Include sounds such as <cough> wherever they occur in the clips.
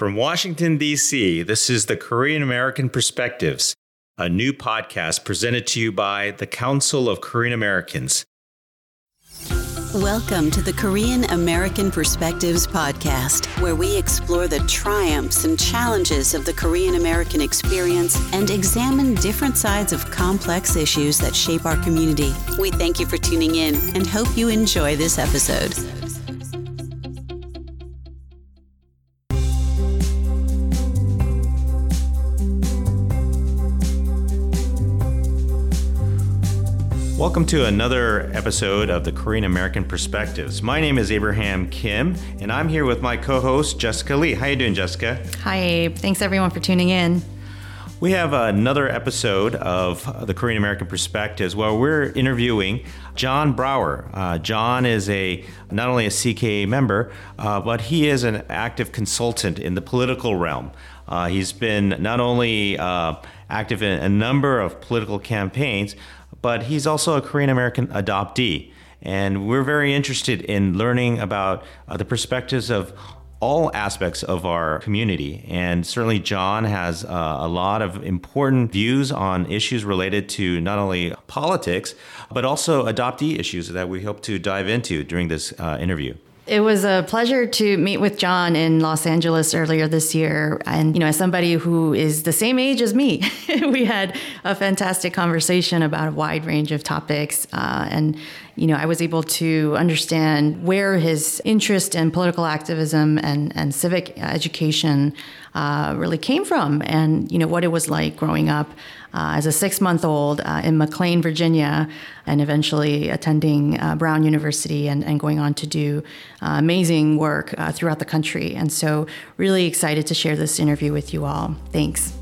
From Washington, D.C., this is the Korean American Perspectives, a new podcast presented to you by the Council of Korean Americans. Welcome to the Korean American Perspectives podcast, where we explore the triumphs and challenges of the Korean American experience and examine different sides of complex issues that shape our community. We thank you for tuning in and hope you enjoy this episode. Welcome to another episode of the Korean American Perspectives. My name is Abraham Kim, and I'm here with my co-host Jessica Lee. How you doing, Jessica? Hi, Abe. Thanks everyone for tuning in. We have another episode of the Korean American Perspectives where we're interviewing John Brower. Uh, John is a not only a CKA member, uh, but he is an active consultant in the political realm. Uh, he's been not only uh, active in a number of political campaigns, but he's also a Korean American adoptee. And we're very interested in learning about uh, the perspectives of all aspects of our community. And certainly, John has uh, a lot of important views on issues related to not only politics, but also adoptee issues that we hope to dive into during this uh, interview. It was a pleasure to meet with John in Los Angeles earlier this year. And, you know, as somebody who is the same age as me, <laughs> we had a fantastic conversation about a wide range of topics. Uh, and, you know, I was able to understand where his interest in political activism and, and civic education uh, really came from and, you know, what it was like growing up uh, as a six month old uh, in McLean, Virginia, and eventually attending uh, Brown University and, and, going on to do uh, amazing work uh, throughout the country. And so, really excited to share this interview with you all. Thanks.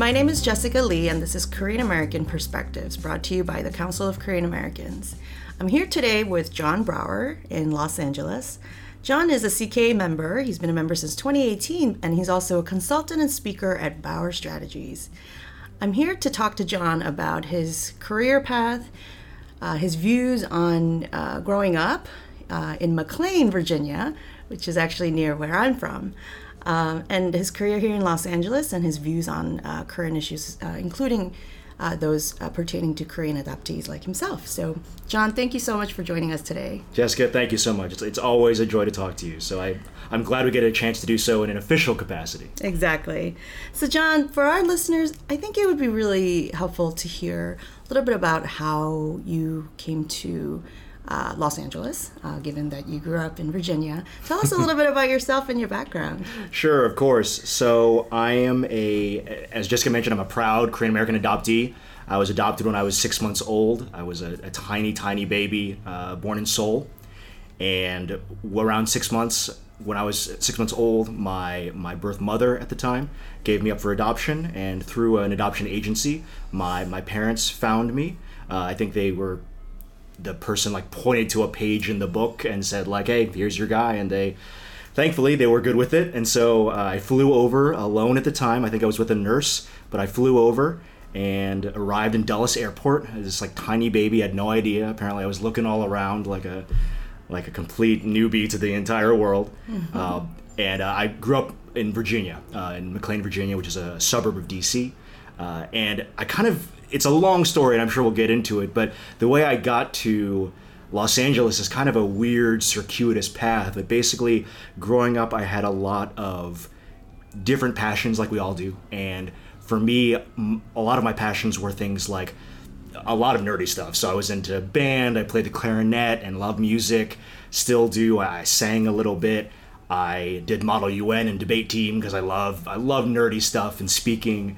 My name is Jessica Lee, and this is Korean American Perspectives, brought to you by the Council of Korean Americans. I'm here today with John Brower in Los Angeles. John is a CKA member. He's been a member since 2018, and he's also a consultant and speaker at Bauer Strategies. I'm here to talk to John about his career path, uh, his views on uh, growing up uh, in McLean, Virginia, which is actually near where I'm from, um, and his career here in Los Angeles, and his views on uh, current issues, uh, including uh, those uh, pertaining to Korean adoptees like himself. So, John, thank you so much for joining us today. Jessica, thank you so much. It's, it's always a joy to talk to you. So, I, I'm glad we get a chance to do so in an official capacity. Exactly. So, John, for our listeners, I think it would be really helpful to hear a little bit about how you came to. Uh, Los Angeles, uh, given that you grew up in Virginia. Tell us a little bit about yourself and your background. <laughs> Sure, of course. So, I am a, as Jessica mentioned, I'm a proud Korean American adoptee. I was adopted when I was six months old. I was a, a tiny, tiny baby uh, born in Seoul. And around six months, when I was six months old, my, my birth mother at the time gave me up for adoption. And through an adoption agency, my, my parents found me. Uh, I think they were the person like pointed to a page in the book and said like hey here's your guy and they thankfully they were good with it. And so uh, i flew over alone at the time. I think i was with a nurse but i flew over and arrived in dulles airport. This like tiny baby. Had no idea. Apparently i was looking all around like a like a complete newbie to the entire world. Mm-hmm. uh, and uh, i grew up in virginia uh, in mclean virginia which is a suburb of dc uh, and i kind of it's a long story, and I'm sure we'll get into it. But the way I got to Los Angeles is kind of a weird, circuitous path. But basically, growing up, I had a lot of different passions, like we all do. And for me, a lot of my passions were things like a lot of nerdy stuff. So I was into band, I played the clarinet and love music, still do. I sang a little bit. I did Model UN and debate team because I love I love nerdy stuff and speaking.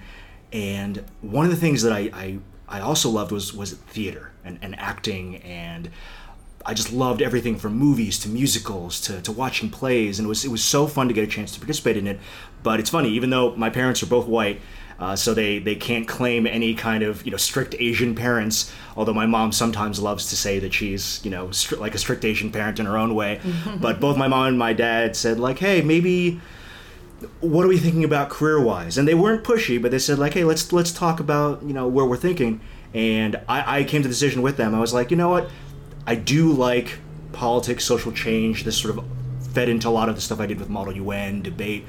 And one of the things that I, I, I also loved was was theater and, and acting and I just loved everything from movies to musicals to, to watching plays and it was it was so fun to get a chance to participate in it. But it's funny, even though my parents are both white, uh, so they, they can't claim any kind of you know strict Asian parents. Although my mom sometimes loves to say that she's you know stri- like a strict Asian parent in her own way. <laughs> but both my mom and my dad said like, hey, maybe what are we thinking about career wise? And they weren't pushy, but they said like, hey, let's let's talk about you know where we're thinking. And I, I came to the decision with them. I was like, you know what? I do like politics, social change. This sort of fed into a lot of the stuff I did with Model UN, debate.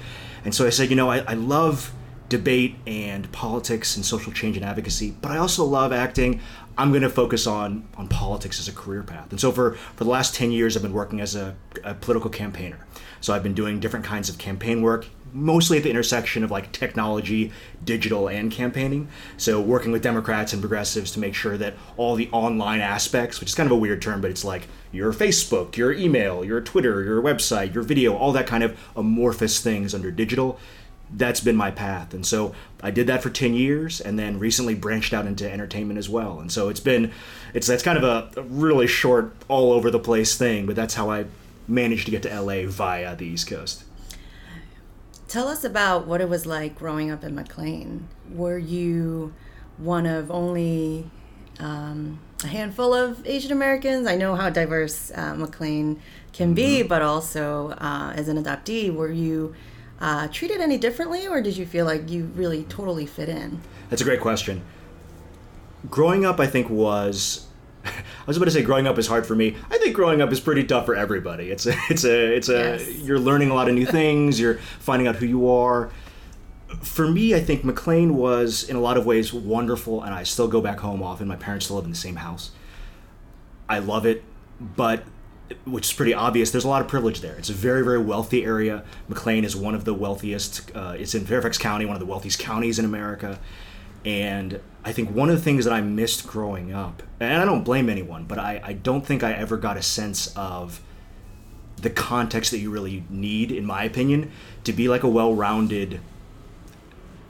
And so I said, you know, I, I love debate and politics and social change and advocacy, but I also love acting. I'm going to focus on on politics as a career path. And so for for the last 10 years, I've been working as a, a political campaigner. So I've been doing different kinds of campaign work, mostly at the intersection of like technology, digital, and campaigning. So working with Democrats and progressives to make sure that all the online aspects, which is kind of a weird term, but it's like your Facebook, your email, your Twitter, your website, your video, all that kind of amorphous things under digital that's been my path. And so I did that for 10 years and then recently branched out into entertainment as well. And so it's been, it's, that's kind of a, a really short, all over the place thing, but that's how I managed to get to LA via the East Coast. Tell us about what it was like growing up in McLean. Were you one of only um, a handful of Asian Americans? I know how diverse uh, McLean can be, mm-hmm. but also uh, as an adoptee, were you uh, treated any differently, or did you feel like you really totally fit in? That's a great question. Growing up, I think, was I was about to say growing up is hard for me. I think growing up is pretty tough for everybody. It's a, it's a, it's a. Yes. You're learning a lot of new things. You're finding out who you are. For me, I think McLean was in a lot of ways wonderful, and I still go back home often. My parents still live in the same house. I love it, but which is pretty obvious. There's a lot of privilege there. It's a very, very wealthy area. McLean is one of the wealthiest. Uh, it's in Fairfax County, one of the wealthiest counties in America. And I think one of the things that I missed growing up, and I don't blame anyone, but I, I don't think I ever got a sense of the context that you really need, in my opinion, to be like a well-rounded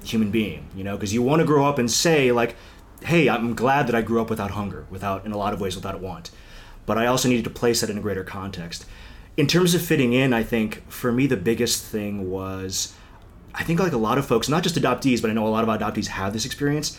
human being. You know, because you want to grow up and say like, "Hey, I'm glad that I grew up without hunger, without, in a lot of ways, without want." but I also needed to place that in a greater context. In terms of fitting in, I think for me the biggest thing was I think like a lot of folks, not just adoptees, but I know a lot of adoptees have this experience.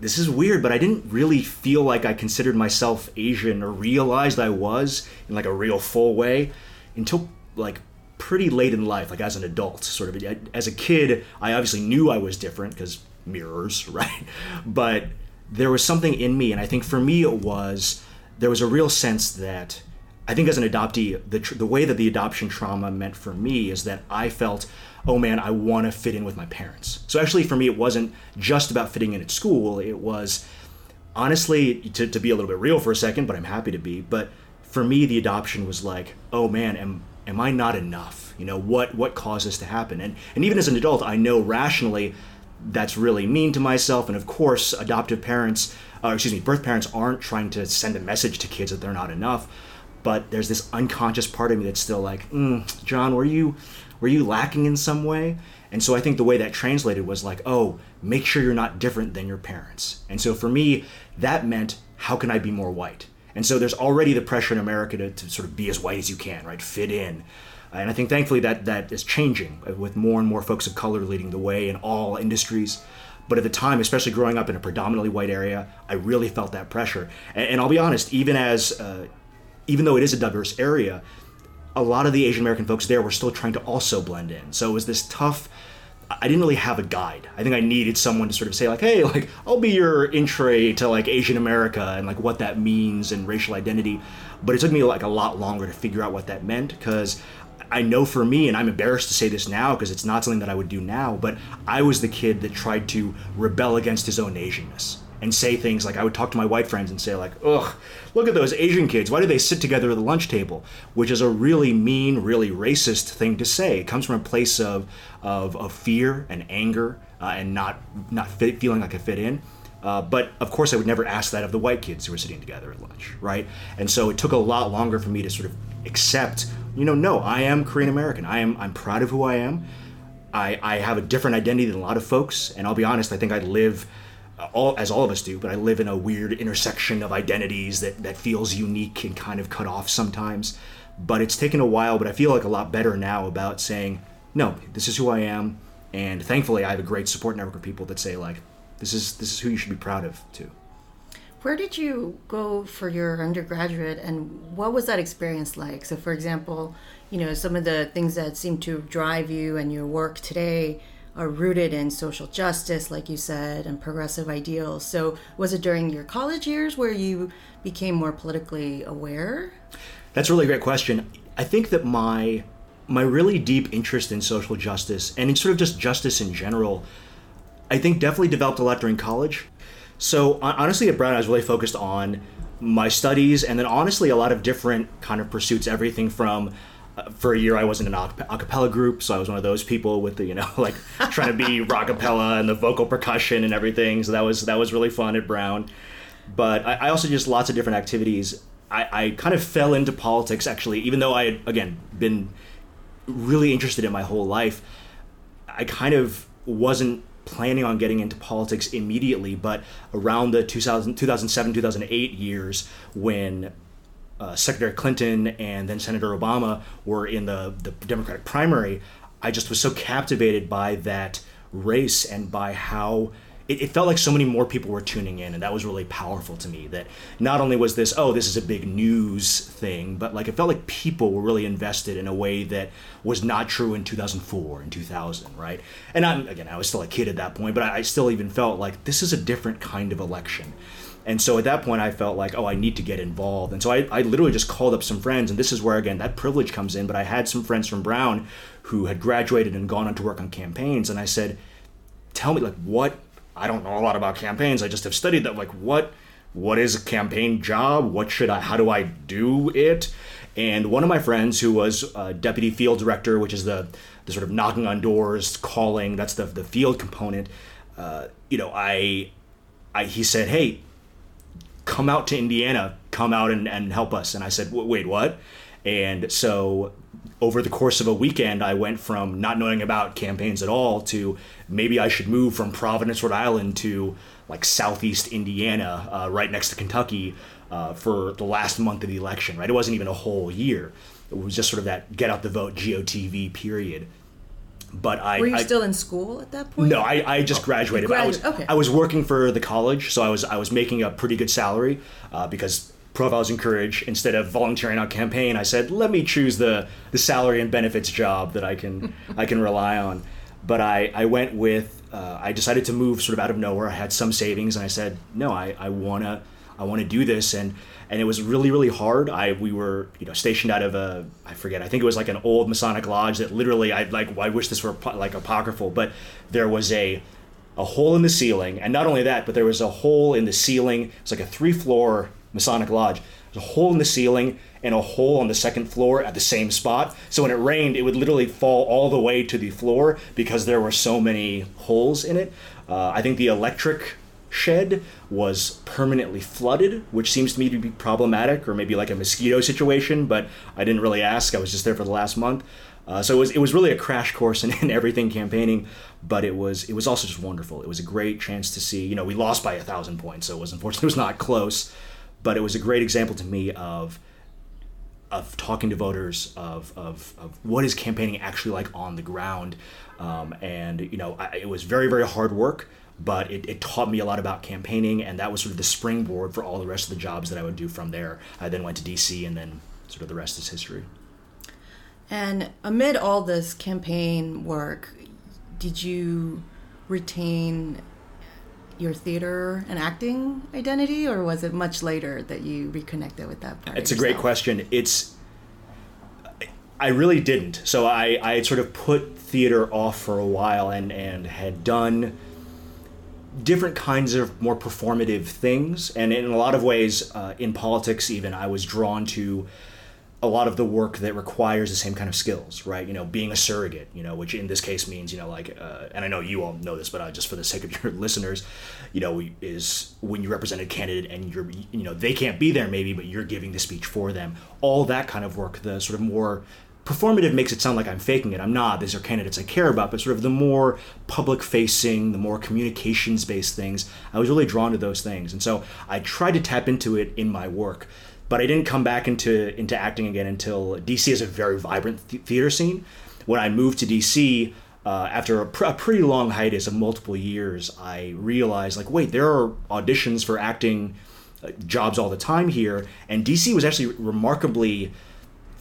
This is weird, but I didn't really feel like I considered myself Asian or realized I was in like a real full way until like pretty late in life, like as an adult, sort of. As a kid, I obviously knew I was different because mirrors, <laughs> right? But there was something in me, and I think for me it was there was a real sense that I think as an adoptee, the, tr- the way that the adoption trauma meant for me is that I felt, oh man, I want to fit in with my parents. So actually, for me, it wasn't just about fitting in at school. It was honestly, to, to be a little bit real for a second, but I'm happy to be. But for me, the adoption was like, oh man, am, am I not enough? You know, what, what caused this to happen? And, and even as an adult, I know rationally that's really mean to myself. And of course, adoptive parents uh, excuse me, birth parents aren't trying to send a message to kids that they're not enough. But there's this unconscious part of me that's still like, mm, John, were you were you lacking in some way? And so I think the way that translated was like, oh, make sure you're not different than your parents. And so for me, that meant how can I be more white? And so there's already the pressure in America to, to sort of be as white as you can, right? Fit in. And I think thankfully that that is changing with more and more folks of color leading the way in all industries. But at the time, especially growing up in a predominantly white area, I really felt that pressure. And, and I'll be honest, even as uh, even though it is a diverse area, a lot of the Asian American folks there were still trying to also blend in. So it was this tough. I didn't really have a guide. I think I needed someone to sort of say like, "Hey, like I'll be your entree to like Asian America and like what that means and racial identity." But it took me like a lot longer to figure out what that meant because I know for me, and I'm embarrassed to say this now because it's not something that I would do now, but I was the kid that tried to rebel against his own Asianness and say things like I would talk to my white friends and say like, "Ugh, look at those Asian kids. Why do they sit together at the lunch table?" Which is a really mean, really racist thing to say. It comes from a place of of, of fear and anger uh, and not not fit, feeling like I fit in. Uh, but of course, I would never ask that of the white kids who were sitting together at lunch, right? And so it took a lot longer for me to sort of accept you know, no, I am Korean American. I am I'm proud of who I am. I, I have a different identity than a lot of folks, and I'll be honest, I think I live uh, all as all of us do, but I live in a weird intersection of identities that that feels unique and kind of cut off sometimes. But it's taken a while, but I feel like a lot better now about saying, no, this is who I am, and thankfully I have a great support network of people that say like, this is this is who you should be proud of too. Where did you go for your undergraduate and what was that experience like? So, for example, you know, some of the things that seem to drive you and your work today are rooted in social justice, like you said, and progressive ideals. So, was it during your college years where you became more politically aware? That's a really great question. I think that my my really deep interest in social justice and in sort of just justice in general, I think definitely developed a lot during college. So honestly, at Brown, I was really focused on my studies and then honestly a lot of different kind of pursuits. Everything from uh, for a year I was in an a cappella group, so I was one of those people with the you know <laughs> like trying to be rock rockapella and the vocal percussion and everything. So that was that was really fun at Brown. But I, I also just lots of different activities. I, I kind of fell into politics actually, even though I had again been really interested in my whole life. I kind of wasn't planning on getting into politics immediately, but around the 2000, 2007 2008 years when uh, Secretary Clinton and then Senator Obama were in the, the Democratic primary, I just was so captivated by that race and by how it, it, felt like so many more people were tuning in and that was really powerful to me that not only was this oh this is a big news thing but like it felt like people were really invested in a way that was not true in 2004 and 2000 right? And i'm again i was still a kid at that point but I, I still even felt like this is a different kind of election and so at that point i felt like oh i need to get involved and so I, I literally just called up some friends and this is where again that privilege comes in but i had some friends from brown who had graduated and gone on to work on campaigns and i said tell me like what I don't know a lot about campaigns. I just have studied that. Like, what what is a campaign job? What should I? How do I do it? And one of my friends, who was deputy field director, which is the the sort of knocking on doors, calling, that's the the field component. Uh, you know, I, I he said, hey, come out to Indiana, come out and, and help us. And I said, wait, what? And so over the course of a weekend, I went from not knowing about campaigns at all to maybe I should move from Providence, Rhode Island to like southeast Indiana, uh, right next to Kentucky, uh, for the last month of the election, right? It wasn't even a whole year. It was just sort of that get out the vote GOTV period. But I were you I, still in school at that point? No, I, I just oh, graduated. Gradu- I was okay. I was working for the college, so I was I was making a pretty good salary uh, because profiles encourage instead of volunteering on campaign i said let me choose the the salary and benefits job that i can <laughs> i can rely on but i i went with uh, i decided to move sort of out of nowhere i had some savings and i said no i i want to i want to do this and and it was really really hard i we were you know stationed out of a i forget i think it was like an old masonic lodge that literally i like i wish this were like apocryphal but there was a a hole in the ceiling and not only that but there was a hole in the ceiling it's like a three floor Masonic Lodge. There's a hole in the ceiling and a hole on the second floor at the same spot. So when it rained, it would literally fall all the way to the floor because there were so many holes in it. Uh, I think the electric shed was permanently flooded, which seems to me to be problematic, or maybe like a mosquito situation. But I didn't really ask. I was just there for the last month. Uh, so it was it was really a crash course in, <laughs> in everything campaigning, but it was it was also just wonderful. It was a great chance to see. You know, we lost by a thousand points, so it was unfortunately <laughs> it was not close but it was a great example to me of of talking to voters of, of, of what is campaigning actually like on the ground um, and you know I, it was very very hard work but it, it taught me a lot about campaigning and that was sort of the springboard for all the rest of the jobs that i would do from there i then went to dc and then sort of the rest is history and amid all this campaign work did you retain your theater and acting identity, or was it much later that you reconnected with that part? It's a great question. It's I really didn't. So I I sort of put theater off for a while and and had done different kinds of more performative things, and in a lot of ways, uh, in politics even, I was drawn to a lot of the work that requires the same kind of skills, right? You know, being a surrogate, you know, which in this case means, you know, like, uh, and I know you all know this, but uh, just for the sake of <laughs> your listeners, you know, is when you represent a candidate and you're, you know, they can't be there maybe, but you're giving the speech for them. All that kind of work, the sort of more performative makes it sound like I'm faking it. I'm not. These are candidates I care about, but sort of the more public facing, the more communications based things, I was really drawn to those things. And so I tried to tap into it in my work but I didn't come back into into acting again until DC is a very vibrant th- theater scene. When I moved to DC uh, after a, pr- a, pretty long hiatus of multiple years, I realized like, wait, there are auditions for acting uh, jobs all the time here, and DC was actually remarkably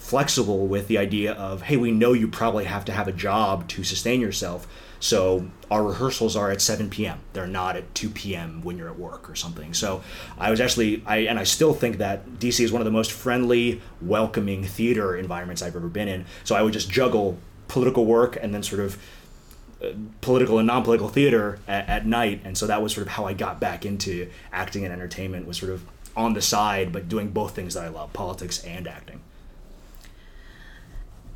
flexible with the idea of, hey, we know you probably have to have a job to sustain yourself. So our rehearsals are at 7 p.m. They're not at 2 p.m. when you're at work or something. So I was actually, I and I still think that DC is one of the most friendly, welcoming theater environments I've ever been in. So I would just juggle political work and then sort of uh, political and non-political theater at, at, night and so that was sort of how i got back into acting and entertainment was sort of on the side but doing both things that i love politics and acting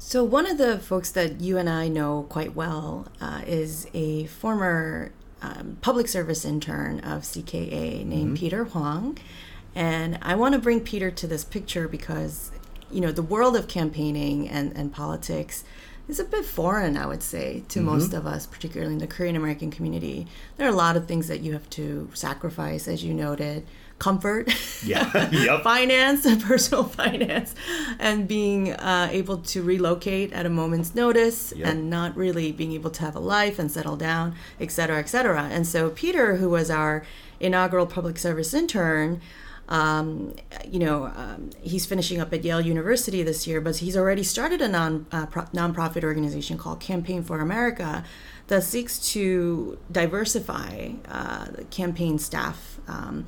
so one of the folks that you and i know quite well uh, is a former um, public service intern of cka named mm-hmm. peter huang and i want to bring peter to this picture because you know the world of campaigning and, and politics is a bit foreign, I would say, to mm-hmm. most of us, particularly in the Korean American community. There are a lot of things that you have to sacrifice, as you noted comfort, yeah, <laughs> yep. finance, <laughs> personal finance, and being uh, able to relocate at a moment's notice yep. and not really being able to have a life and settle down, et cetera, et cetera. And so, Peter, who was our inaugural public service intern, um, you know, um, he's finishing up at Yale University this year, but he's already started a non uh, pro- nonprofit organization called Campaign for America that seeks to diversify uh, campaign staff. Um,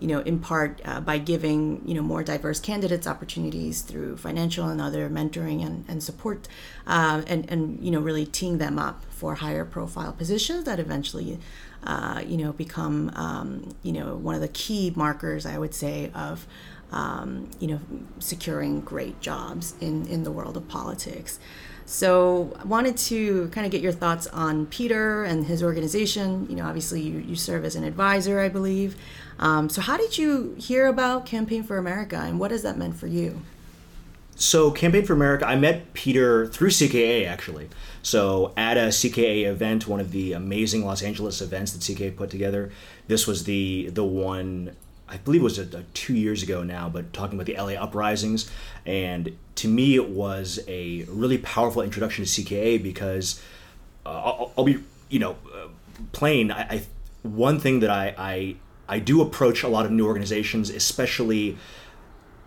you know, in part uh, by giving you know more diverse candidates opportunities through financial and other mentoring and, and support, uh, and and you know really teeing them up for higher profile positions that eventually uh, you know, become, um, you know, one of the key markers, I would say, of, um, you know, securing great jobs in, in the world of politics. So I wanted to kind of get your thoughts on Peter and his organization. You know, obviously you, you serve as an advisor, I believe. Um, so how did you hear about Campaign for America and what has that meant for you? So Campaign for America, I met Peter through CKA actually. So at a CKA event, one of the amazing Los Angeles events that CKA put together, this was the the one I believe it was a, a two years ago now, but talking about the LA uprisings, and to me it was a really powerful introduction to CKA because uh, I'll, I'll, be you know uh, plain. I, I, one thing that I, I I do approach a lot of new organizations, especially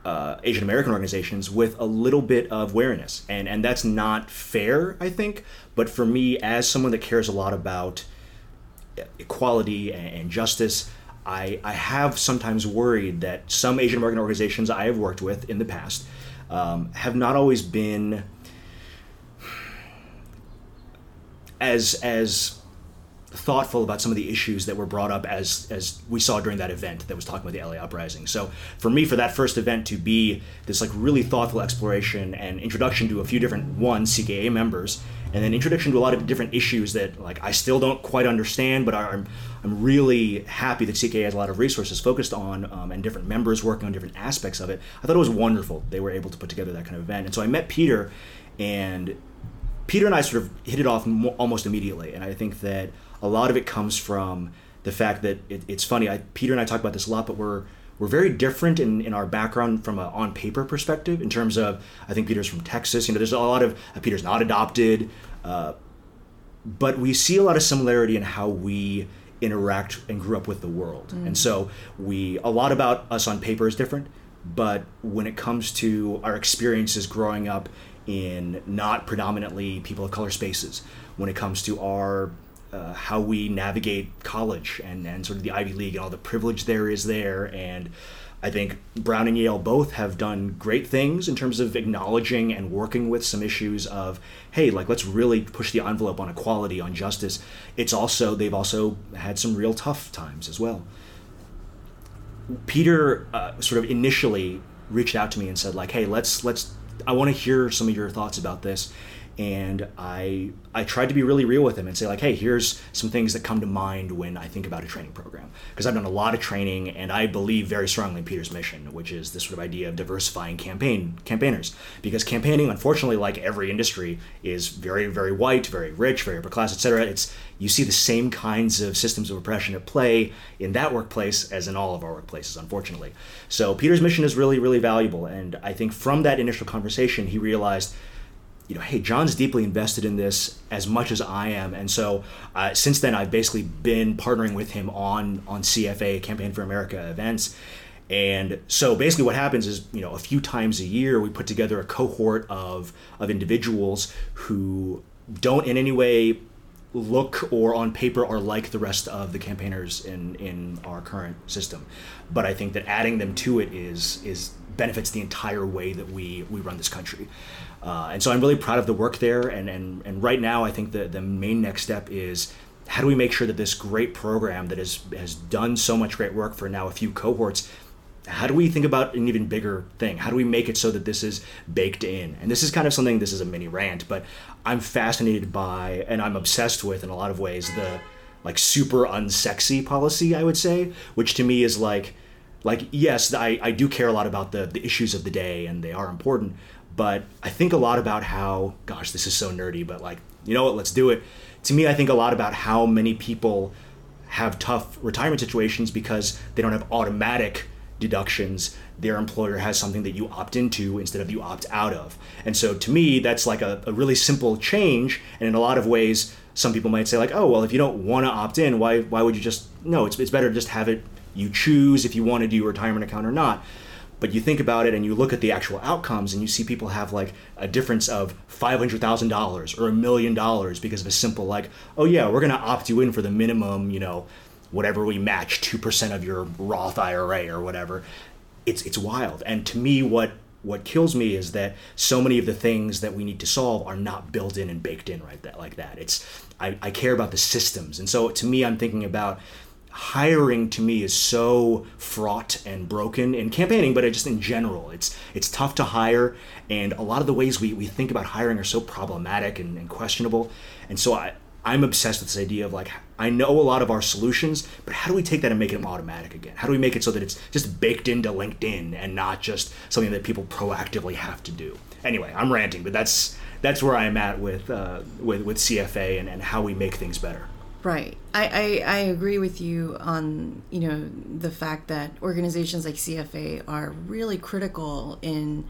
uh, Asian American organizations with a little bit of wariness, and and that's not fair, I think. But for me, as someone that cares a lot about equality and justice, I I have sometimes worried that some Asian American organizations I have worked with in the past um, have not always been as as thoughtful about some of the issues that were brought up as as we saw during that event that was talking about the LA uprising. So for me, for that first event to be this like really thoughtful exploration and introduction to a few different one CKA members, and then introduction to a lot of different issues that like I still don't quite understand, but I'm I'm really happy that CKA has a lot of resources focused on um, and different members working on different aspects of it. I thought it was wonderful they were able to put together that kind of event, and so I met Peter, and Peter and I sort of hit it off almost immediately, and I think that a lot of it comes from the fact that it, it's funny. I, Peter and I talk about this a lot, but we're we're very different in, in our background from a on paper perspective in terms of I think Peter's from Texas. You know, there's a lot of uh, Peter's not adopted, uh, but we see a lot of similarity in how we interact and grew up with the world. Mm. And so we a lot about us on paper is different, but when it comes to our experiences growing up in not predominantly people of color spaces, when it comes to our uh, how we navigate college and, and sort of the Ivy League and all the privilege there is there. And I think Brown and Yale both have done great things in terms of acknowledging and working with some issues of, hey, like let's really push the envelope on equality, on justice. It's also, they've also had some real tough times as well. Peter uh, sort of initially reached out to me and said like, hey, let's, let's, I want to hear some of your thoughts about this and I I tried to be really real with him and say like, hey, here's some things that come to mind when I think about a training program because I've done a lot of training and I believe very strongly in Peter's mission, which is this sort of idea of diversifying campaign campaigners because campaigning, unfortunately, like every industry, is very very white, very rich, very upper class, etc. It's you see the same kinds of systems of oppression at play in that workplace as in all of our workplaces, unfortunately. So Peter's mission is really really valuable, and I think from that initial conversation, he realized you know, hey, John's deeply invested in this as much as I am, and so uh, since then I've basically been partnering with him on on CFA Campaign for America events, And so basically, what happens is, you know, a few times a year, we put together a cohort of of individuals who don't in any way look or on paper are like the rest of the campaigners in in our current system. But i think that adding them to it is is benefits the entire way that we we run this country uh, and so i'm really proud of the work there and and and right now i think the the main next step is how do we make sure that this great program that has has done so much great work for now a few cohorts how do we think about an even bigger thing? How do we make it so that this is baked in? And this is kind of something, this is a mini rant, but I'm fascinated by and I'm obsessed with in a lot of ways the like super unsexy policy, I would say, which to me is like, like yes, I, I do care a lot about the, the issues of the day and they are important, but I think a lot about how, gosh, this is so nerdy, but like, you know what, let's do it. To me, I think a lot about how many people have tough retirement situations because they don't have automatic deductions. Their employer has something that you opt into instead of you opt out of. And so to me that's like a, a really simple change. And in a lot of ways some people might say like oh well if you don't want to opt in why why would you just no it's, it's better to just have it you choose if you want to do a retirement account or not but you think about it and you look at the actual outcomes and you see people have like a difference of $500,000 or a million dollars because of a simple like oh yeah we're going to opt you in for the minimum you know whatever we match, 2% of your Roth IRA or whatever. It's, it's wild. And to me, what, what kills me is that so many of the things that we need to solve are not built in and baked in right that, like that. It's, I, I care about the systems. And so to me, I'm thinking about hiring to me is so fraught and broken in campaigning, but just in general. It's it's tough to hire, and a lot of the ways we, we think about hiring are so problematic and, and questionable. And so I, I'm obsessed with this idea of like I know a lot of our solutions, but how do we take that and make it automatic again? How do we make it so that it's just baked into LinkedIn and not just something that people proactively have to do? Anyway, I'm ranting, but that's that's where I am at with uh, with with CFA and, and how we make things better. Right. I, I, I agree with you on, you know, the fact that organizations like CFA are really critical in,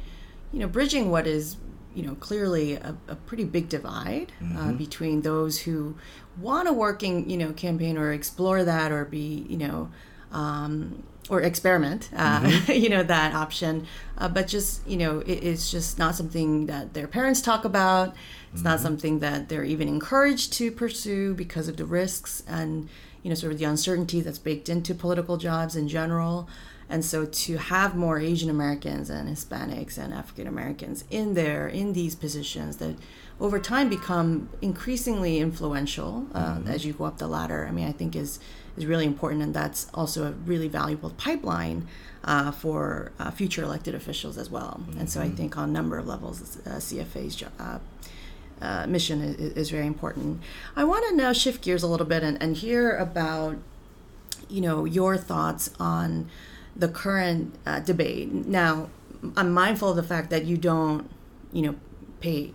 you know, bridging what is you know clearly a, a pretty big divide uh, mm-hmm. uh, between those who want a working you know campaign or explore that or be you know um, or experiment uh, mm-hmm. <laughs> you know that option uh, but just you know it, it's just not something that their parents talk about it's mm-hmm. not something that they're even encouraged to pursue because of the risks and you know sort of the uncertainty that's baked into political jobs in general and so to have more Asian Americans and Hispanics and African Americans in there in these positions that over time become increasingly influential uh, mm-hmm. as you go up the ladder, I mean, I think is is really important, and that's also a really valuable pipeline uh, for uh, future elected officials as well. Mm-hmm. And so I mm-hmm. think on a number of levels, uh, CFA's uh, uh, mission is, is, very important. I want to now shift gears a little bit and, and hear about, you know, your thoughts on the current uh, debate. Now, I'm mindful of the fact that you don't, you know, pay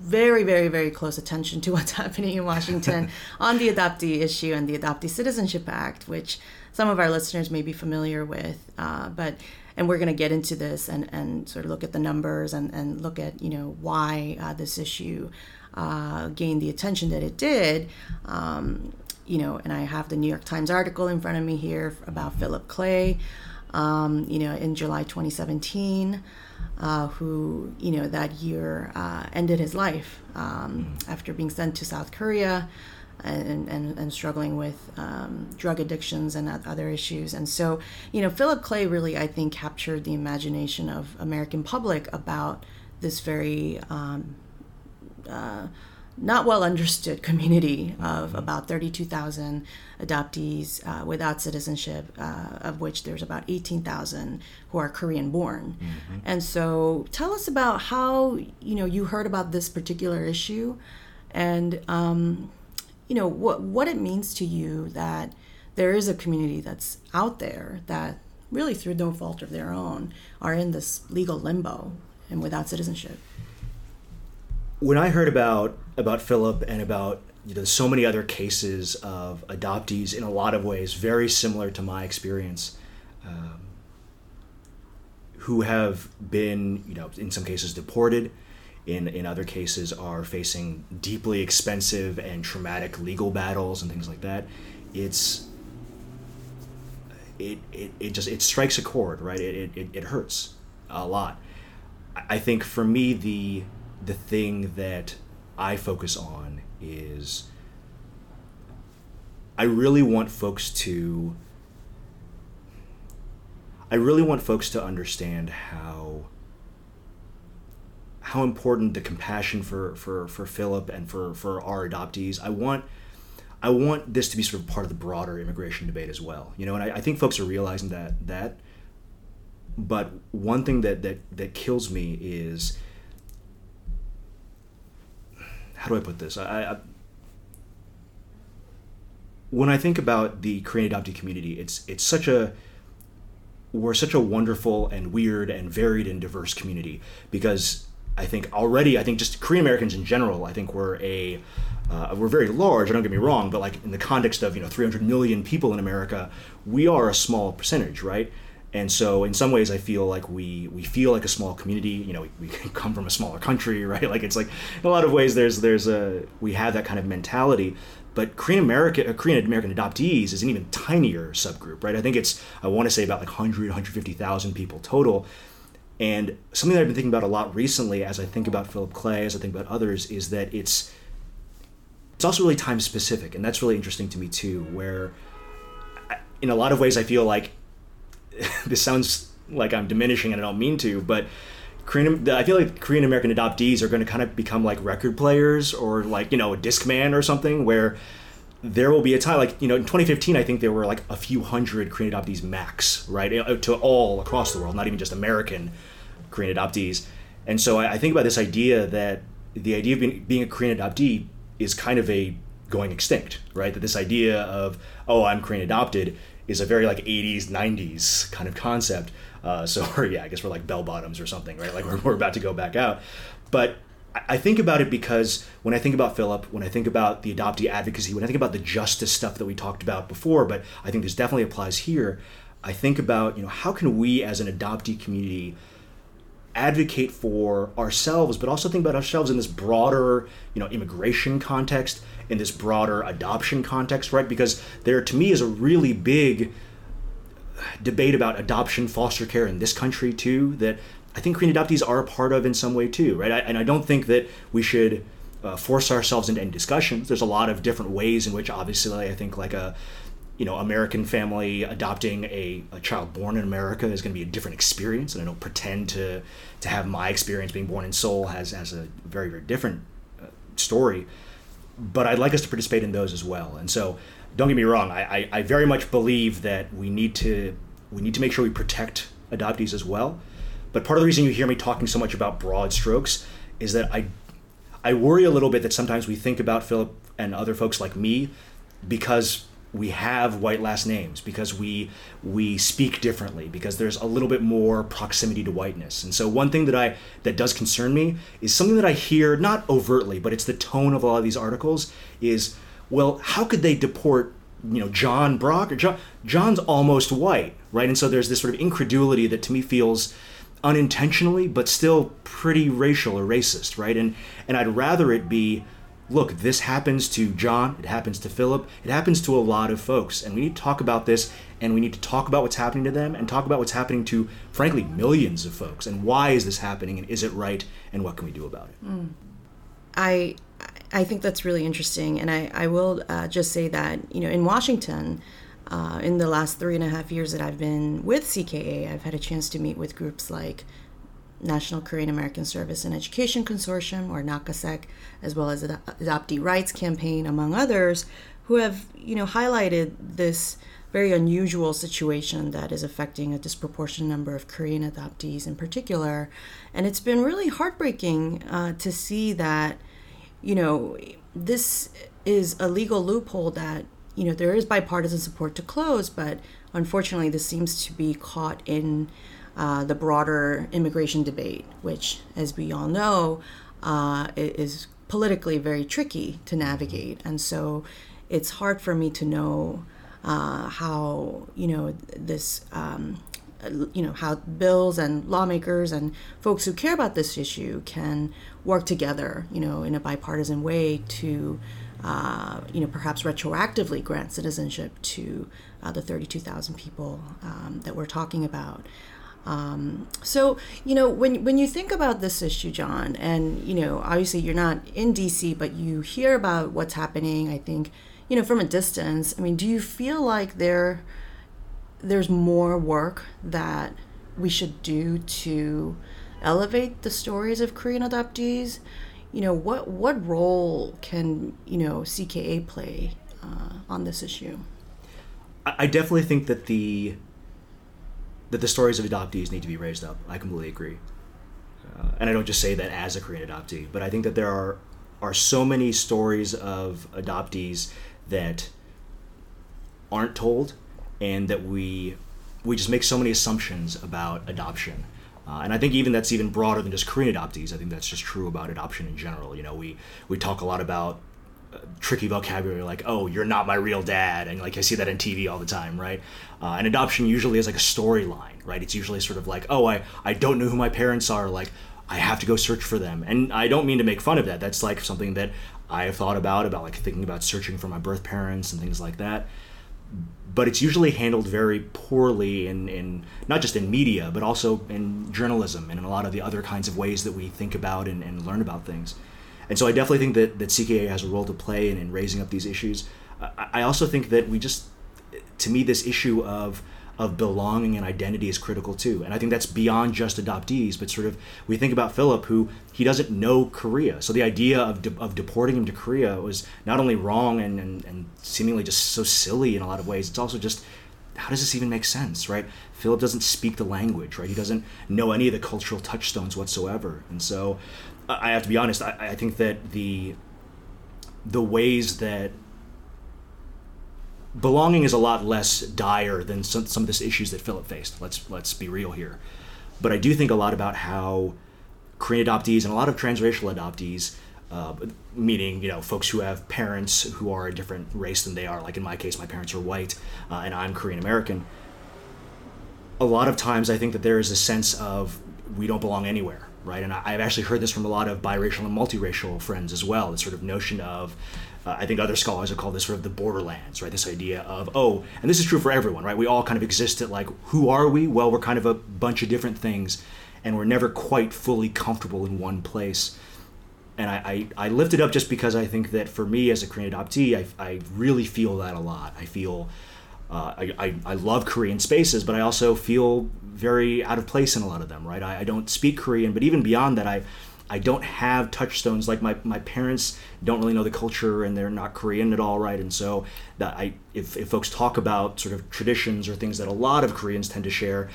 very, very, very close attention to <laughs> what's happening in Washington <laughs> on the adoptee issue and the Adoptee Citizenship Act, which some of our listeners may be familiar with. Uh, but and we're going to get into this and, and sort of look at the numbers and, and look at you know why uh, this issue uh, gained the attention that it did. Um, you know, and I have the New York Times article in front of me here about Philip Clay um, you know, in July 2017, uh, who, you know, that year uh, ended his life um, after being sent to South Korea and, and, and struggling with um, drug addictions and other issues. And so, you know, Philip Clay really, I think, captured the imagination of American public about this very um, uh, not well understood community of about 32,000 adoptees uh, without citizenship, uh, of which there's about 18,000 who are Korean born. Mm-hmm. And so tell us about how, you know, you heard about this particular issue and, um, you know, what, what it means to you that there is a community that's out there that really through no fault of their own are in this legal limbo and without citizenship when I heard about about Philip and about you know so many other cases of adoptees in a lot of ways very similar to my experience, um, who have been you know in some cases deported, in in other cases are facing deeply expensive and traumatic legal battles and things like that. It's it, it, it just it strikes a chord, right? It, it, it hurts a lot. I think for me the the thing that I focus on is I really want folks to I really want folks to understand how how important the compassion for for for Philip and for for our adoptees. I want I want this to be sort of part of the broader immigration debate as well. You know, and I, I think folks are realizing that that. But one thing that that that kills me is how do I put this? I, I when I think about the Korean adoptee community, it's it's such a we're such a wonderful and weird and varied and diverse community because I think already I think just Korean Americans in general I think we're a uh, we're very large. Don't get me wrong, but like in the context of you know 300 million people in America, we are a small percentage, right? And so in some ways, I feel like we we feel like a small community. You know, we, we <laughs> come from a smaller country, <laughs> right? Like it's like in a lot of ways, there's there's a we have that kind of mentality. But Korean American, uh, Korean American adoptees is an even tinier subgroup, right? I think it's, I want to say about like 100, 150,000 people total. And something that I've been thinking about a lot recently as I think about Philip Clay, as I think about others, is that it's, it's also really time specific. And that's really interesting to me too, where in a lot of ways I feel like <laughs> this sounds like I'm diminishing and I don't mean to, but Korean, I feel like Korean American adoptees are going to kind of become like record players or like you know a disc man or something where there will be a time like you know in 2015 I think there were like a few hundred Korean adoptees max right uh, to all across the world, not even just American Korean adoptees, and so I, I think about this idea that the idea of being, being a Korean adoptee is kind of a going extinct, right? That this idea of oh I'm Korean adopted is a very like 80s 90s kind of concept uh, so, <laughs> yeah, I guess we're like bell bottoms or something, right? Like we're, <laughs> we're about to go back out. But I think about it because when I think about Philip, when I think about the adoptee advocacy, when I think about the justice stuff that we talked about before, but I think this definitely applies here. I think about you know how can we as an adoptee community advocate for ourselves, but also think about ourselves in this broader you know immigration context, in this broader adoption context, right? Because there to me is a really big debate about adoption, foster care in this country too. That I think Korean adoptees are a part of in some way too, right? I, and I don't think that we should uh, force ourselves into any discussions. There's a lot of different ways in which, obviously, I think like a you know American family adopting a, a child born in America is going to be a different experience, and I don't pretend to to have my experience being born in Seoul has has a very very different uh, story. But I'd like us to participate in those as well, and so don't get me wrong. I, I, I, very much believe that we need to we need to make sure we protect adoptees as well. But part of the reason you hear me talking so much about broad strokes is that I I worry a little bit that sometimes we think about Philip and other folks like me because we have white last names because we we speak differently because there's a little bit more proximity to whiteness and so one thing that i that does concern me is something that i hear not overtly but it's the tone of a lot of these articles is well, how could they deport, you know, John Brock or John? John's almost white, right? And so there's this sort of incredulity that to me feels unintentionally, but still pretty racial or racist, right? And and I'd rather it be, look, this happens to John, it happens to Philip, it happens to a lot of folks, and we need to talk about this, and we need to talk about what's happening to them, and talk about what's happening to, frankly, millions of folks, and why is this happening, and is it right, and what can we do about it? Mm. I I think that's really interesting. And I, I will uh, just say that, you know, in Washington, uh, in the last three and a half years that I've been with CKA, I've had a chance to meet with groups like National Korean American Service and Education Consortium, or NAKASEC, as well as the Adoptee Rights Campaign, among others, who have, you know, highlighted this very unusual situation that is affecting a disproportionate number of Korean adoptees in particular. And it's been really heartbreaking uh, to see that you know, this is a legal loophole that, you know, there is bipartisan support to close, but unfortunately, this seems to be caught in uh, the broader immigration debate, which, as we all know, uh, is politically very tricky to navigate. And so it's hard for me to know uh, how, you know, this. Um, you know how bills and lawmakers and folks who care about this issue can work together you know in a bipartisan way to uh, you know, perhaps retroactively grant citizenship to uh, the 32,000 people um, that we're talking about. Um, so you know when when you think about this issue, John, and you know obviously you're not in DC, but you hear about what's happening. I think you know from a distance. I mean, do you feel like there there's more work that we should do to elevate the stories of Korean adoptees? You know what what role can you know CKA play uh, on this issue? I definitely think that the that the stories of adoptees need to be raised up. I completely agree. Uh, and I don't just say that as a Korean adoptee, but I think that there are are so many stories of adoptees that aren't told, and that we we just make so many assumptions about adoption. Uh, and I think even that's even broader than just Korean adoptees. I think that's just true about adoption in general. You know, we we talk a lot about tricky vocabulary like oh you're not my real dad and like i see that on tv all the time right? Uh, and adoption usually is like a storyline right? It's usually sort of like oh i i don't know who my parents are like i have to go search for them. And i don't mean to make fun of that. That's like something that i have thought about about like thinking about searching for my birth parents and things like that. But it's usually handled very poorly in, in not just in media but also in journalism and in a lot of the other kinds of ways that we think about and, and learn about things and so I definitely think that, that CKA has a role to play in, in raising up these issues. I, I also think that we just, to me, this issue of of belonging and identity is critical too. And I think that's beyond just adoptees, but sort of we think about Philip, who he doesn't know Korea. So the idea of, de- of deporting him to Korea was not only wrong and, and, and seemingly just so silly in a lot of ways, it's also just how does this even make sense, right? Philip doesn't speak the language, right? He doesn't know any of the cultural touchstones whatsoever. And so I have to be honest. I, I think that the the ways that belonging is a lot less dire than some, some of the issues that Philip faced. Let's let's be real here. But I do think a lot about how Korean adoptees and a lot of transracial adoptees, uh, meaning you know folks who have parents who are a different race than they are. Like in my case, my parents are white uh, and I'm Korean American. A lot of times, I think that there is a sense of we don't belong anywhere right? And I've actually heard this from a lot of biracial and multiracial friends as well. This sort of notion of, uh, I think other scholars have called this sort of the borderlands, right? This idea of, oh, and this is true for everyone, right? We all kind of exist at like, who are we? Well, we're kind of a bunch of different things, and we're never quite fully comfortable in one place. And I, I, I lift it up just because I think that for me as a Korean adoptee, I, I really feel that a lot. I feel uh, I, I, I, love Korean spaces, but I also feel very out of place in a lot of them, right? I, I, don't speak Korean, but even beyond that, I, I don't have touchstones. Like my, my parents don't really know the culture and they're not Korean at all, right? And so that I, if, if folks talk about sort of traditions or things that a lot of Koreans tend to share,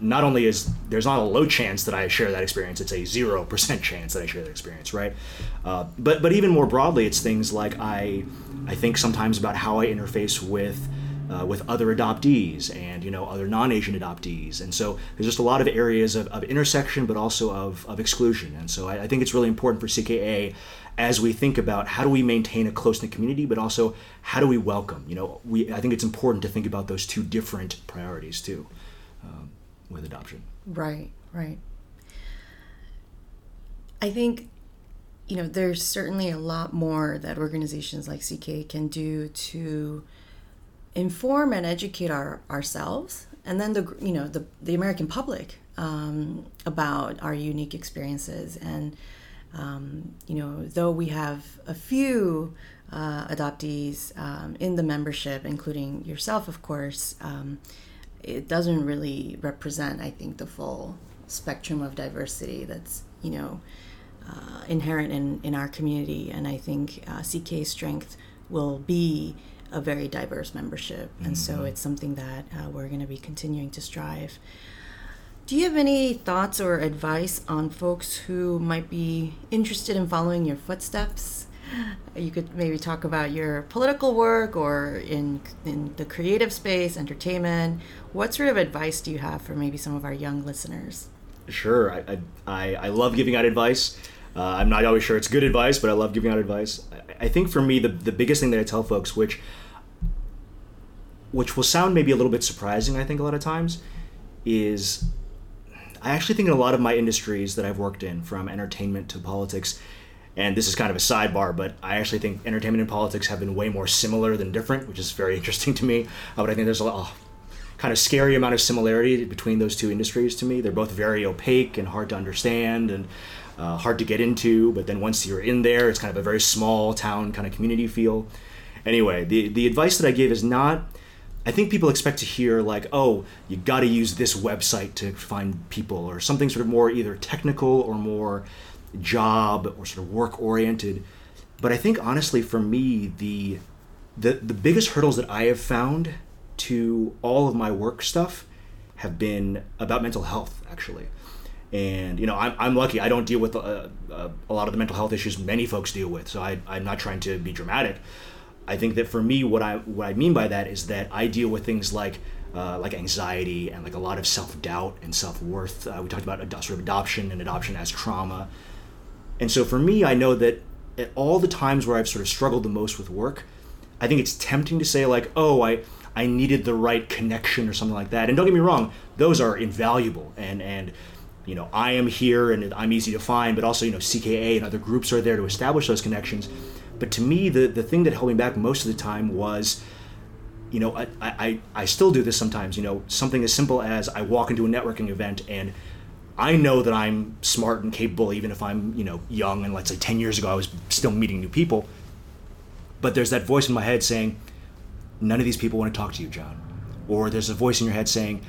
not only is there's not a low chance that I share that experience, it's a zero percent <laughs> chance that I share that experience, right? Uh, but but even more broadly, it's things like I I think sometimes about how I interface with uh, with other adoptees and you know other non-Asian adoptees, and so there's just a lot of areas of, of intersection, but also of, of exclusion. And so I, I think it's really important for CKA as we think about how do we maintain a close knit community, but also how do we welcome. You know, we I think it's important to think about those two different priorities too um, with adoption. Right, right. I think you know there's certainly a lot more that organizations like CK can do to inform and educate our ourselves and then the you know the the American public um, about our unique experiences. And um, you know though we have a few uh, adoptees um, in the membership including yourself of course um, it doesn't really represent I think the full spectrum of diversity that's you know uh, inherent in in our community. And I think uh, CK strength will be a very diverse membership. And mm-hmm. so it's something that uh, we're going to be continuing to strive. Do you have any thoughts or advice on folks who might be interested in following your footsteps? You could maybe talk about your political work or in in the creative space, entertainment. What sort of advice do you have for maybe some of our young listeners? Sure, I I, I love giving out advice. Uh, I'm not always sure it's good advice, but I love giving out advice. I, I think for me, the, the biggest thing that I tell folks, which which will sound maybe a little bit surprising, I think, a lot of times, is I actually think in a lot of my industries that I've worked in, from entertainment to politics, And this is kind of a sidebar, but I actually think entertainment and politics have been way more similar than different, which is very <laughs> interesting to me. Uh, but I think there's a lot, oh, kind of scary amount of similarity between those two industries to me. They're both very opaque and hard to understand and uh, hard to get into. But then once you're in there, it's kind of a very small town kind of community feel. Anyway, the the advice that I give is not. I think people expect to hear like, oh, you got to use this website to find people, or something sort of more either technical or more job or sort of work oriented. But I think honestly, for me, the the the biggest hurdles that I have found to all of my work stuff have been about mental health, actually. And you know, I'm, I'm lucky. I don't deal with uh, uh, a lot of the mental health issues many folks deal with. So I, I'm not trying to be dramatic. I think that for me, what I what I mean by that is that I deal with things like uh, like anxiety and like a lot of self doubt and self worth. Uh, we talked about ad- sort of adoption and adoption as trauma. And so for me, I know that at all the times where I've sort of struggled the most with work, I think it's tempting to say like, oh, I I needed the right connection or something like that. And don't get me wrong, those are invaluable and and you know, I am here and I'm easy to find, but also, you know, CKA and other groups are there to establish those connections. But to me, the, the thing that held me back most of the time was, you know, I, I, I still do this sometimes, you know, something as simple as I walk into a networking event and I know that I'm smart and capable, even if I'm, you know, young and let's say 10 years ago I was still meeting new people. But there's that voice in my head saying, none of these people want to talk to you, John. Or there's a voice in your head saying,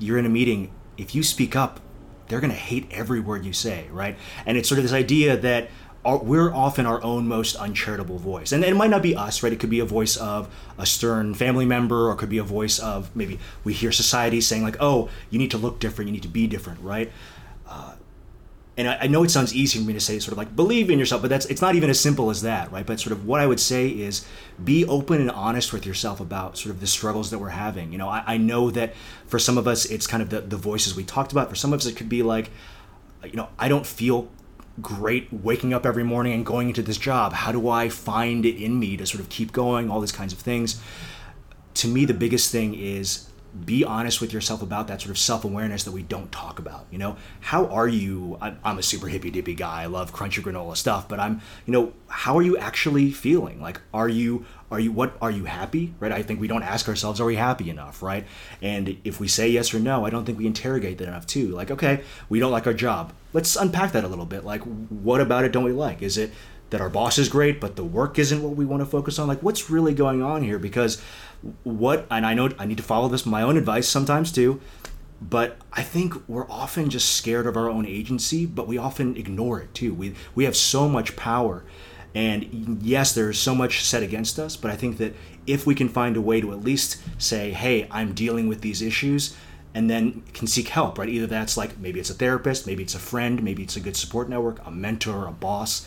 you're in a meeting, if you speak up, they're going to hate every word you say, right? And it's sort of this idea that our, we're often our own most uncharitable voice. And it might not be us, right? It could be a voice of a stern family member, or it could be a voice of maybe we hear society saying, like, oh, you need to look different, you need to be different, right? Uh, and I, I, know it sounds easy for me to say, sort of like believe in yourself, but that's it's not even as simple as that, right? But sort of what I would say is be open and honest with yourself about sort of the struggles that we're having. You know, I, I know that for some of us, it's kind of the, the voices we talked about. For some of us, it could be like, you know, I don't feel great waking up every morning and going into this job. How do I find it in me to sort of keep going? All these kinds of things. To me, the biggest thing is be honest with yourself about that sort of self-awareness that we don't talk about you know? How are you? I'm a super hippy dippy guy. I love crunchy granola stuff but i'm you know how are you actually feeling? Like are you are you what are you happy? Right? I think we don't ask ourselves are we happy enough? Right? And if we say yes or no i don't think we interrogate that enough too. Like okay we don't like our job let's unpack that a little bit. Like what about it don't we like? Is it that our boss is great but the work isn't what we want to focus on? Like what's really going on here? Because what and I know I need to follow this my own advice sometimes too but I think we're often just scared of our own agency but we often ignore it too. We we have so much power. And yes there's so much set against us but I think that if we can find a way to at least say hey I'm dealing with these issues and then can seek help right? Either that's like maybe it's a therapist maybe it's a friend maybe it's a good support network a mentor a boss.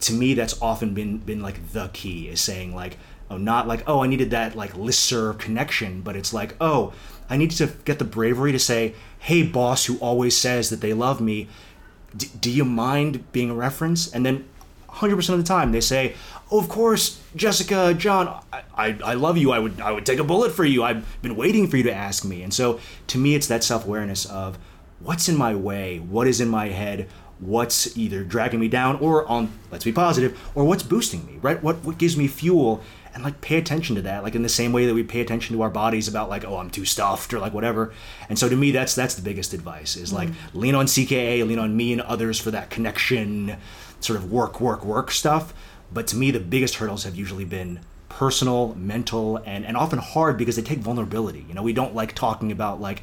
To me that's often been been like the key is saying like oh not like oh i needed that like listserv connection but it's like oh i need to get the bravery to say hey boss who always says that they love me do you mind being a reference? And then 100% of the time. They say oh of course jessica john I, I, I love you. I would i would take a bullet for you. I've been waiting for you to ask me. And so to me it's that self-awareness of what's in my way what is in my head what's either dragging me down or on let's be positive or what's boosting me right? What what gives me fuel? And like pay attention to that like in the same way that we pay attention to our bodies about like oh i'm too stuffed or like whatever. And so to me that's that's the biggest advice is like mm. lean on cka lean on me and others for that connection sort of work work work stuff but to me the biggest hurdles have usually been personal mental and and often hard because they take vulnerability you know we don't like talking about like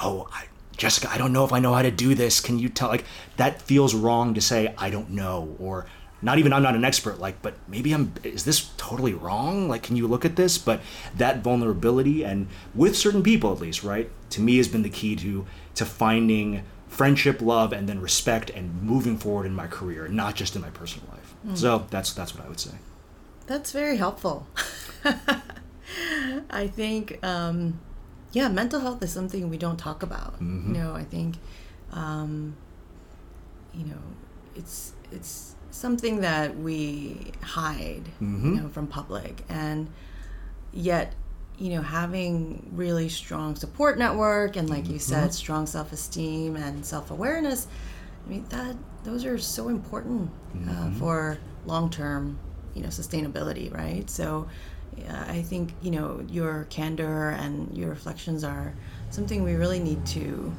oh I, Jessica, I don't know if I know how to do this. Can you tell? Like, that feels wrong to say, I don't know, or not even I'm not an expert, like, but maybe I'm, is this totally wrong? Like, can you look at this? But that vulnerability, and with certain people at least, right, to me has been the key to, to finding friendship, love, and then respect and moving forward in my career, not just in my personal life. Mm. So that's, that's what I would say. That's very helpful. <laughs> I think, um, yeah, mental health is something we don't talk about. Mm-hmm. You know, I think, um, you know, it's, it's, something that we hide, mm-hmm. you know, from public, and yet, you know, having really strong support network and, like mm-hmm. you said, strong self esteem and self awareness I mean that those are so important uh, for long term, you know, sustainability, right? So. Yeah, I think you know your candor and your reflections are something we really need to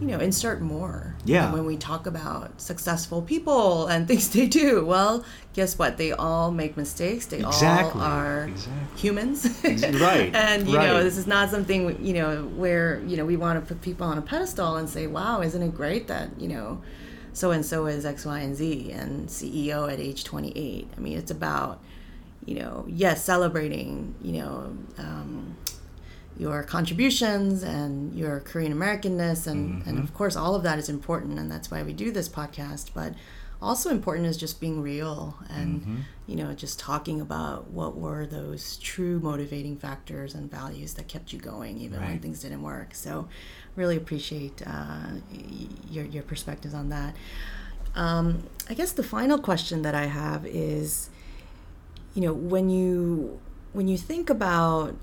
you know insert more. Yeah. when we talk about successful people and things they do well guess what? They all make mistakes. They Exactly, all are exactly. humans. <laughs> Right, <laughs> and you know this is not something you know where you know we want to put people on a pedestal and say wow isn't it great that you know so and so is x y and z and ceo at age 28 i mean it's about you know yes celebrating you know um, your contributions and your Korean Americanness, and, and of course, all of that is important, and that's why we do this podcast. But also important is just being real and you know just talking about what were those true motivating factors and values that kept you going even when things didn't work. So, really appreciate uh, y- your your perspectives on that. Um, I guess the final question that I have is, you know, when you when you think about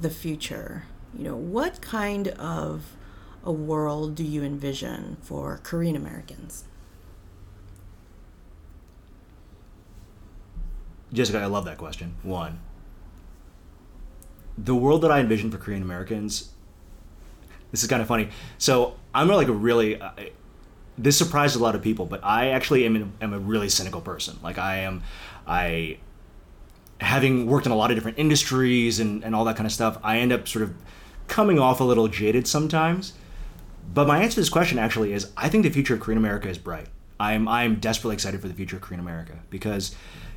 the future, you know, what kind of a world do you envision for Korean Americans? Jessica, I love that question. One, the world that I envision for Korean Americans. This is kind of funny. So I'm like a really. Uh, this surprised a lot of people, but I actually am, am a really cynical person. Like I am, I having worked in a lot of different industries and, and all that kind of stuff, I end up sort of coming off a little jaded sometimes. But my answer to this question actually is I think the future of Korean America is bright. I'm I'm desperately excited for the future of Korean America because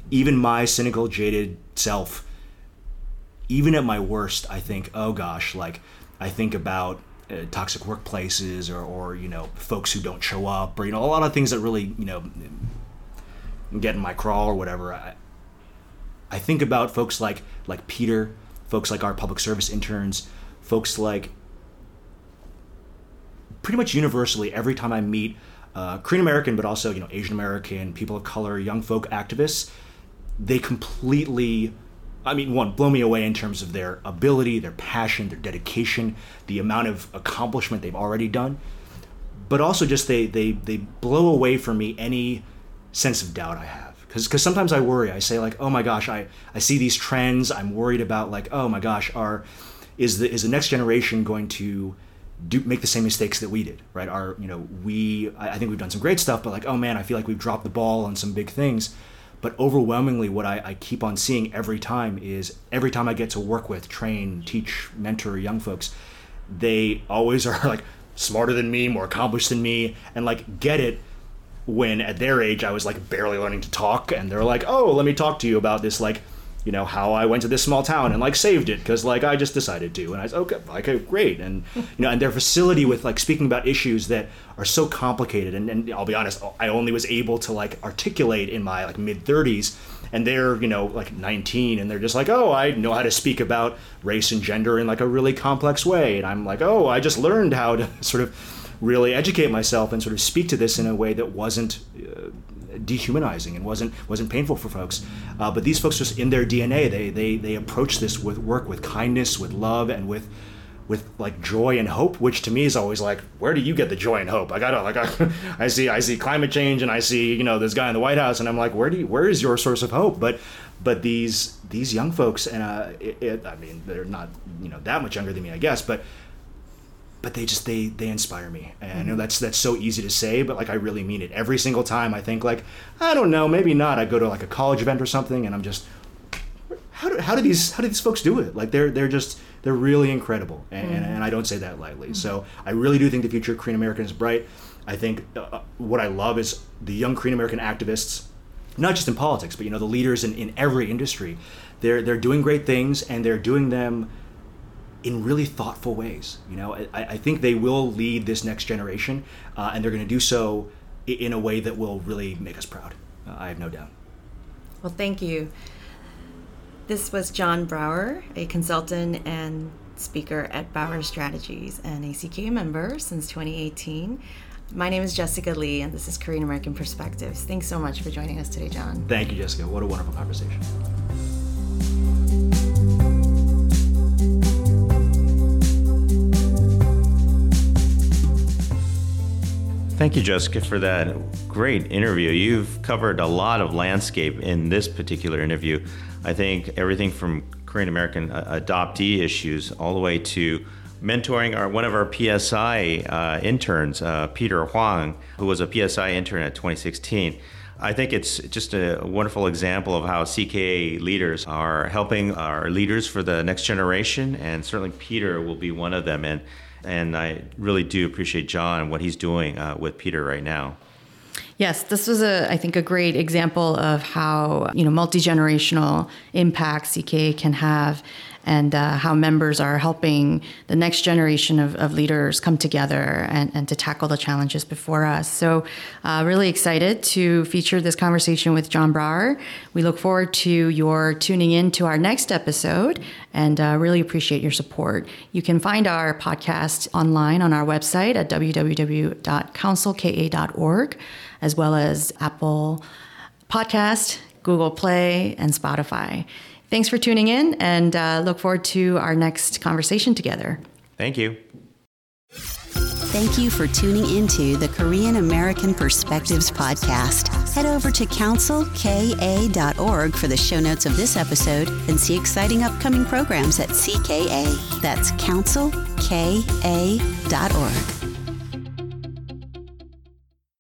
even my cynical, jaded self, even at my worst, I think, oh gosh, like I think about uh, toxic workplaces or, or you know folks who don't show up or you know a lot of things that really you know get in my crawl or whatever. I, I think about folks like like Peter, folks like our public service interns, folks like pretty much universally every time I meet uh, Korean American, but also you know Asian American, people of color, young folk activists, they completely, I mean, one blow me away in terms of their ability, their passion, their dedication, the amount of accomplishment they've already done, but also just they they they blow away from me any sense of doubt I have. Because because sometimes I worry. I say like, oh my gosh, I, I see these trends. I'm worried about like, oh my gosh, are is the is the next generation going to do make the same mistakes that we did, right? Are you know we I, I think we've done some great stuff, but like, oh man, I feel like we've dropped the ball on some big things. But overwhelmingly, what I, I keep on seeing every time is every time I get to work with, train, teach, mentor young folks, they always <laughs> are like smarter than me, more accomplished than me, and like get it when at their age I was like barely learning to talk and they're like, "Oh, let me talk to you about this like, you know, how I went to this small town and like saved it cuz like I just decided to." And I was okay, okay, great. And you know, and their facility with like speaking about issues that are so complicated and, and I'll be honest, I only was able to like articulate in my like mid 30s and they're, you know, like 19 and they're just like, "Oh, I know how to speak about race and gender in like a really complex way." And I'm like, "Oh, I just learned how to <laughs> sort of really educate myself and sort of speak to this in a way that wasn't uh, dehumanizing and wasn't wasn't painful for folks. Uh, but these folks just in their DNA, they they they approach this with work with kindness, with love, and with with like joy and hope, which to me is always like, where do you get the joy and hope? I gotta like, I, <laughs> I see I see climate change and I see you know this guy in the White House, and I'm like, where do you, where is your source of hope? But but these these young folks, and uh, it, it, I mean, they're not you know that much younger than me, I guess, but but they just they they inspire me. And i know mm-hmm. that's that's so easy to say but like i really mean it. Every single time i think like i don't know maybe not. I go to like a college event or something and i'm just how do, how do these how do these folks do it? Like they're they're just they're really incredible. And, and, mm-hmm. and i don't say that lightly. Mm-hmm. So i really do think the future of korean american is bright. I think uh, uh, what i love is the young korean american activists not just in politics but you know the leaders in, in every industry. They're they're doing great things and they're doing them in really thoughtful ways. You know, I, I think they will lead this next generation, uh, and they're going to do so in a way that will really make us proud. Uh, I have no doubt. Well, thank you. This was John Bauer, a consultant and speaker at Bauer Strategies and a CKA member since 2018. My name is Jessica Lee, and this is Korean American Perspectives. Thanks so much for joining us today, John. Thank you, Jessica. What a wonderful conversation. Thank you, Jessica, for that great interview. You've covered a lot of landscape in this particular interview. I think everything from Korean American uh, adoptee issues all the way to mentoring our one of our PSI uh, interns, uh, Peter Huang, who was a PSI intern at 2016. I think it's just a wonderful example of how CKA leaders are helping our leaders for the next generation, and certainly Peter will be one of them. And and I really do appreciate John and what he's doing uh, with Peter right now. Yes, this was a I think a great example of how you know multi generational impact CKA can have and uh, how members are helping the next generation of, of leaders come together and, and, to tackle the challenges before us. So, uh, really excited to feature this conversation with John Bauer. We look forward to your tuning in to our next episode and uh, really appreciate your support. You can find our podcast online on our website at www.councilka.org, as well as Apple Podcast, Google Play, and Spotify. Thanks for tuning in and uh, look forward to our next conversation together. Thank you. Thank you for tuning into the Korean American Perspectives podcast. Head over to councilka.org for the show notes of this episode and see exciting upcoming programs at CKA. That's councilka.org.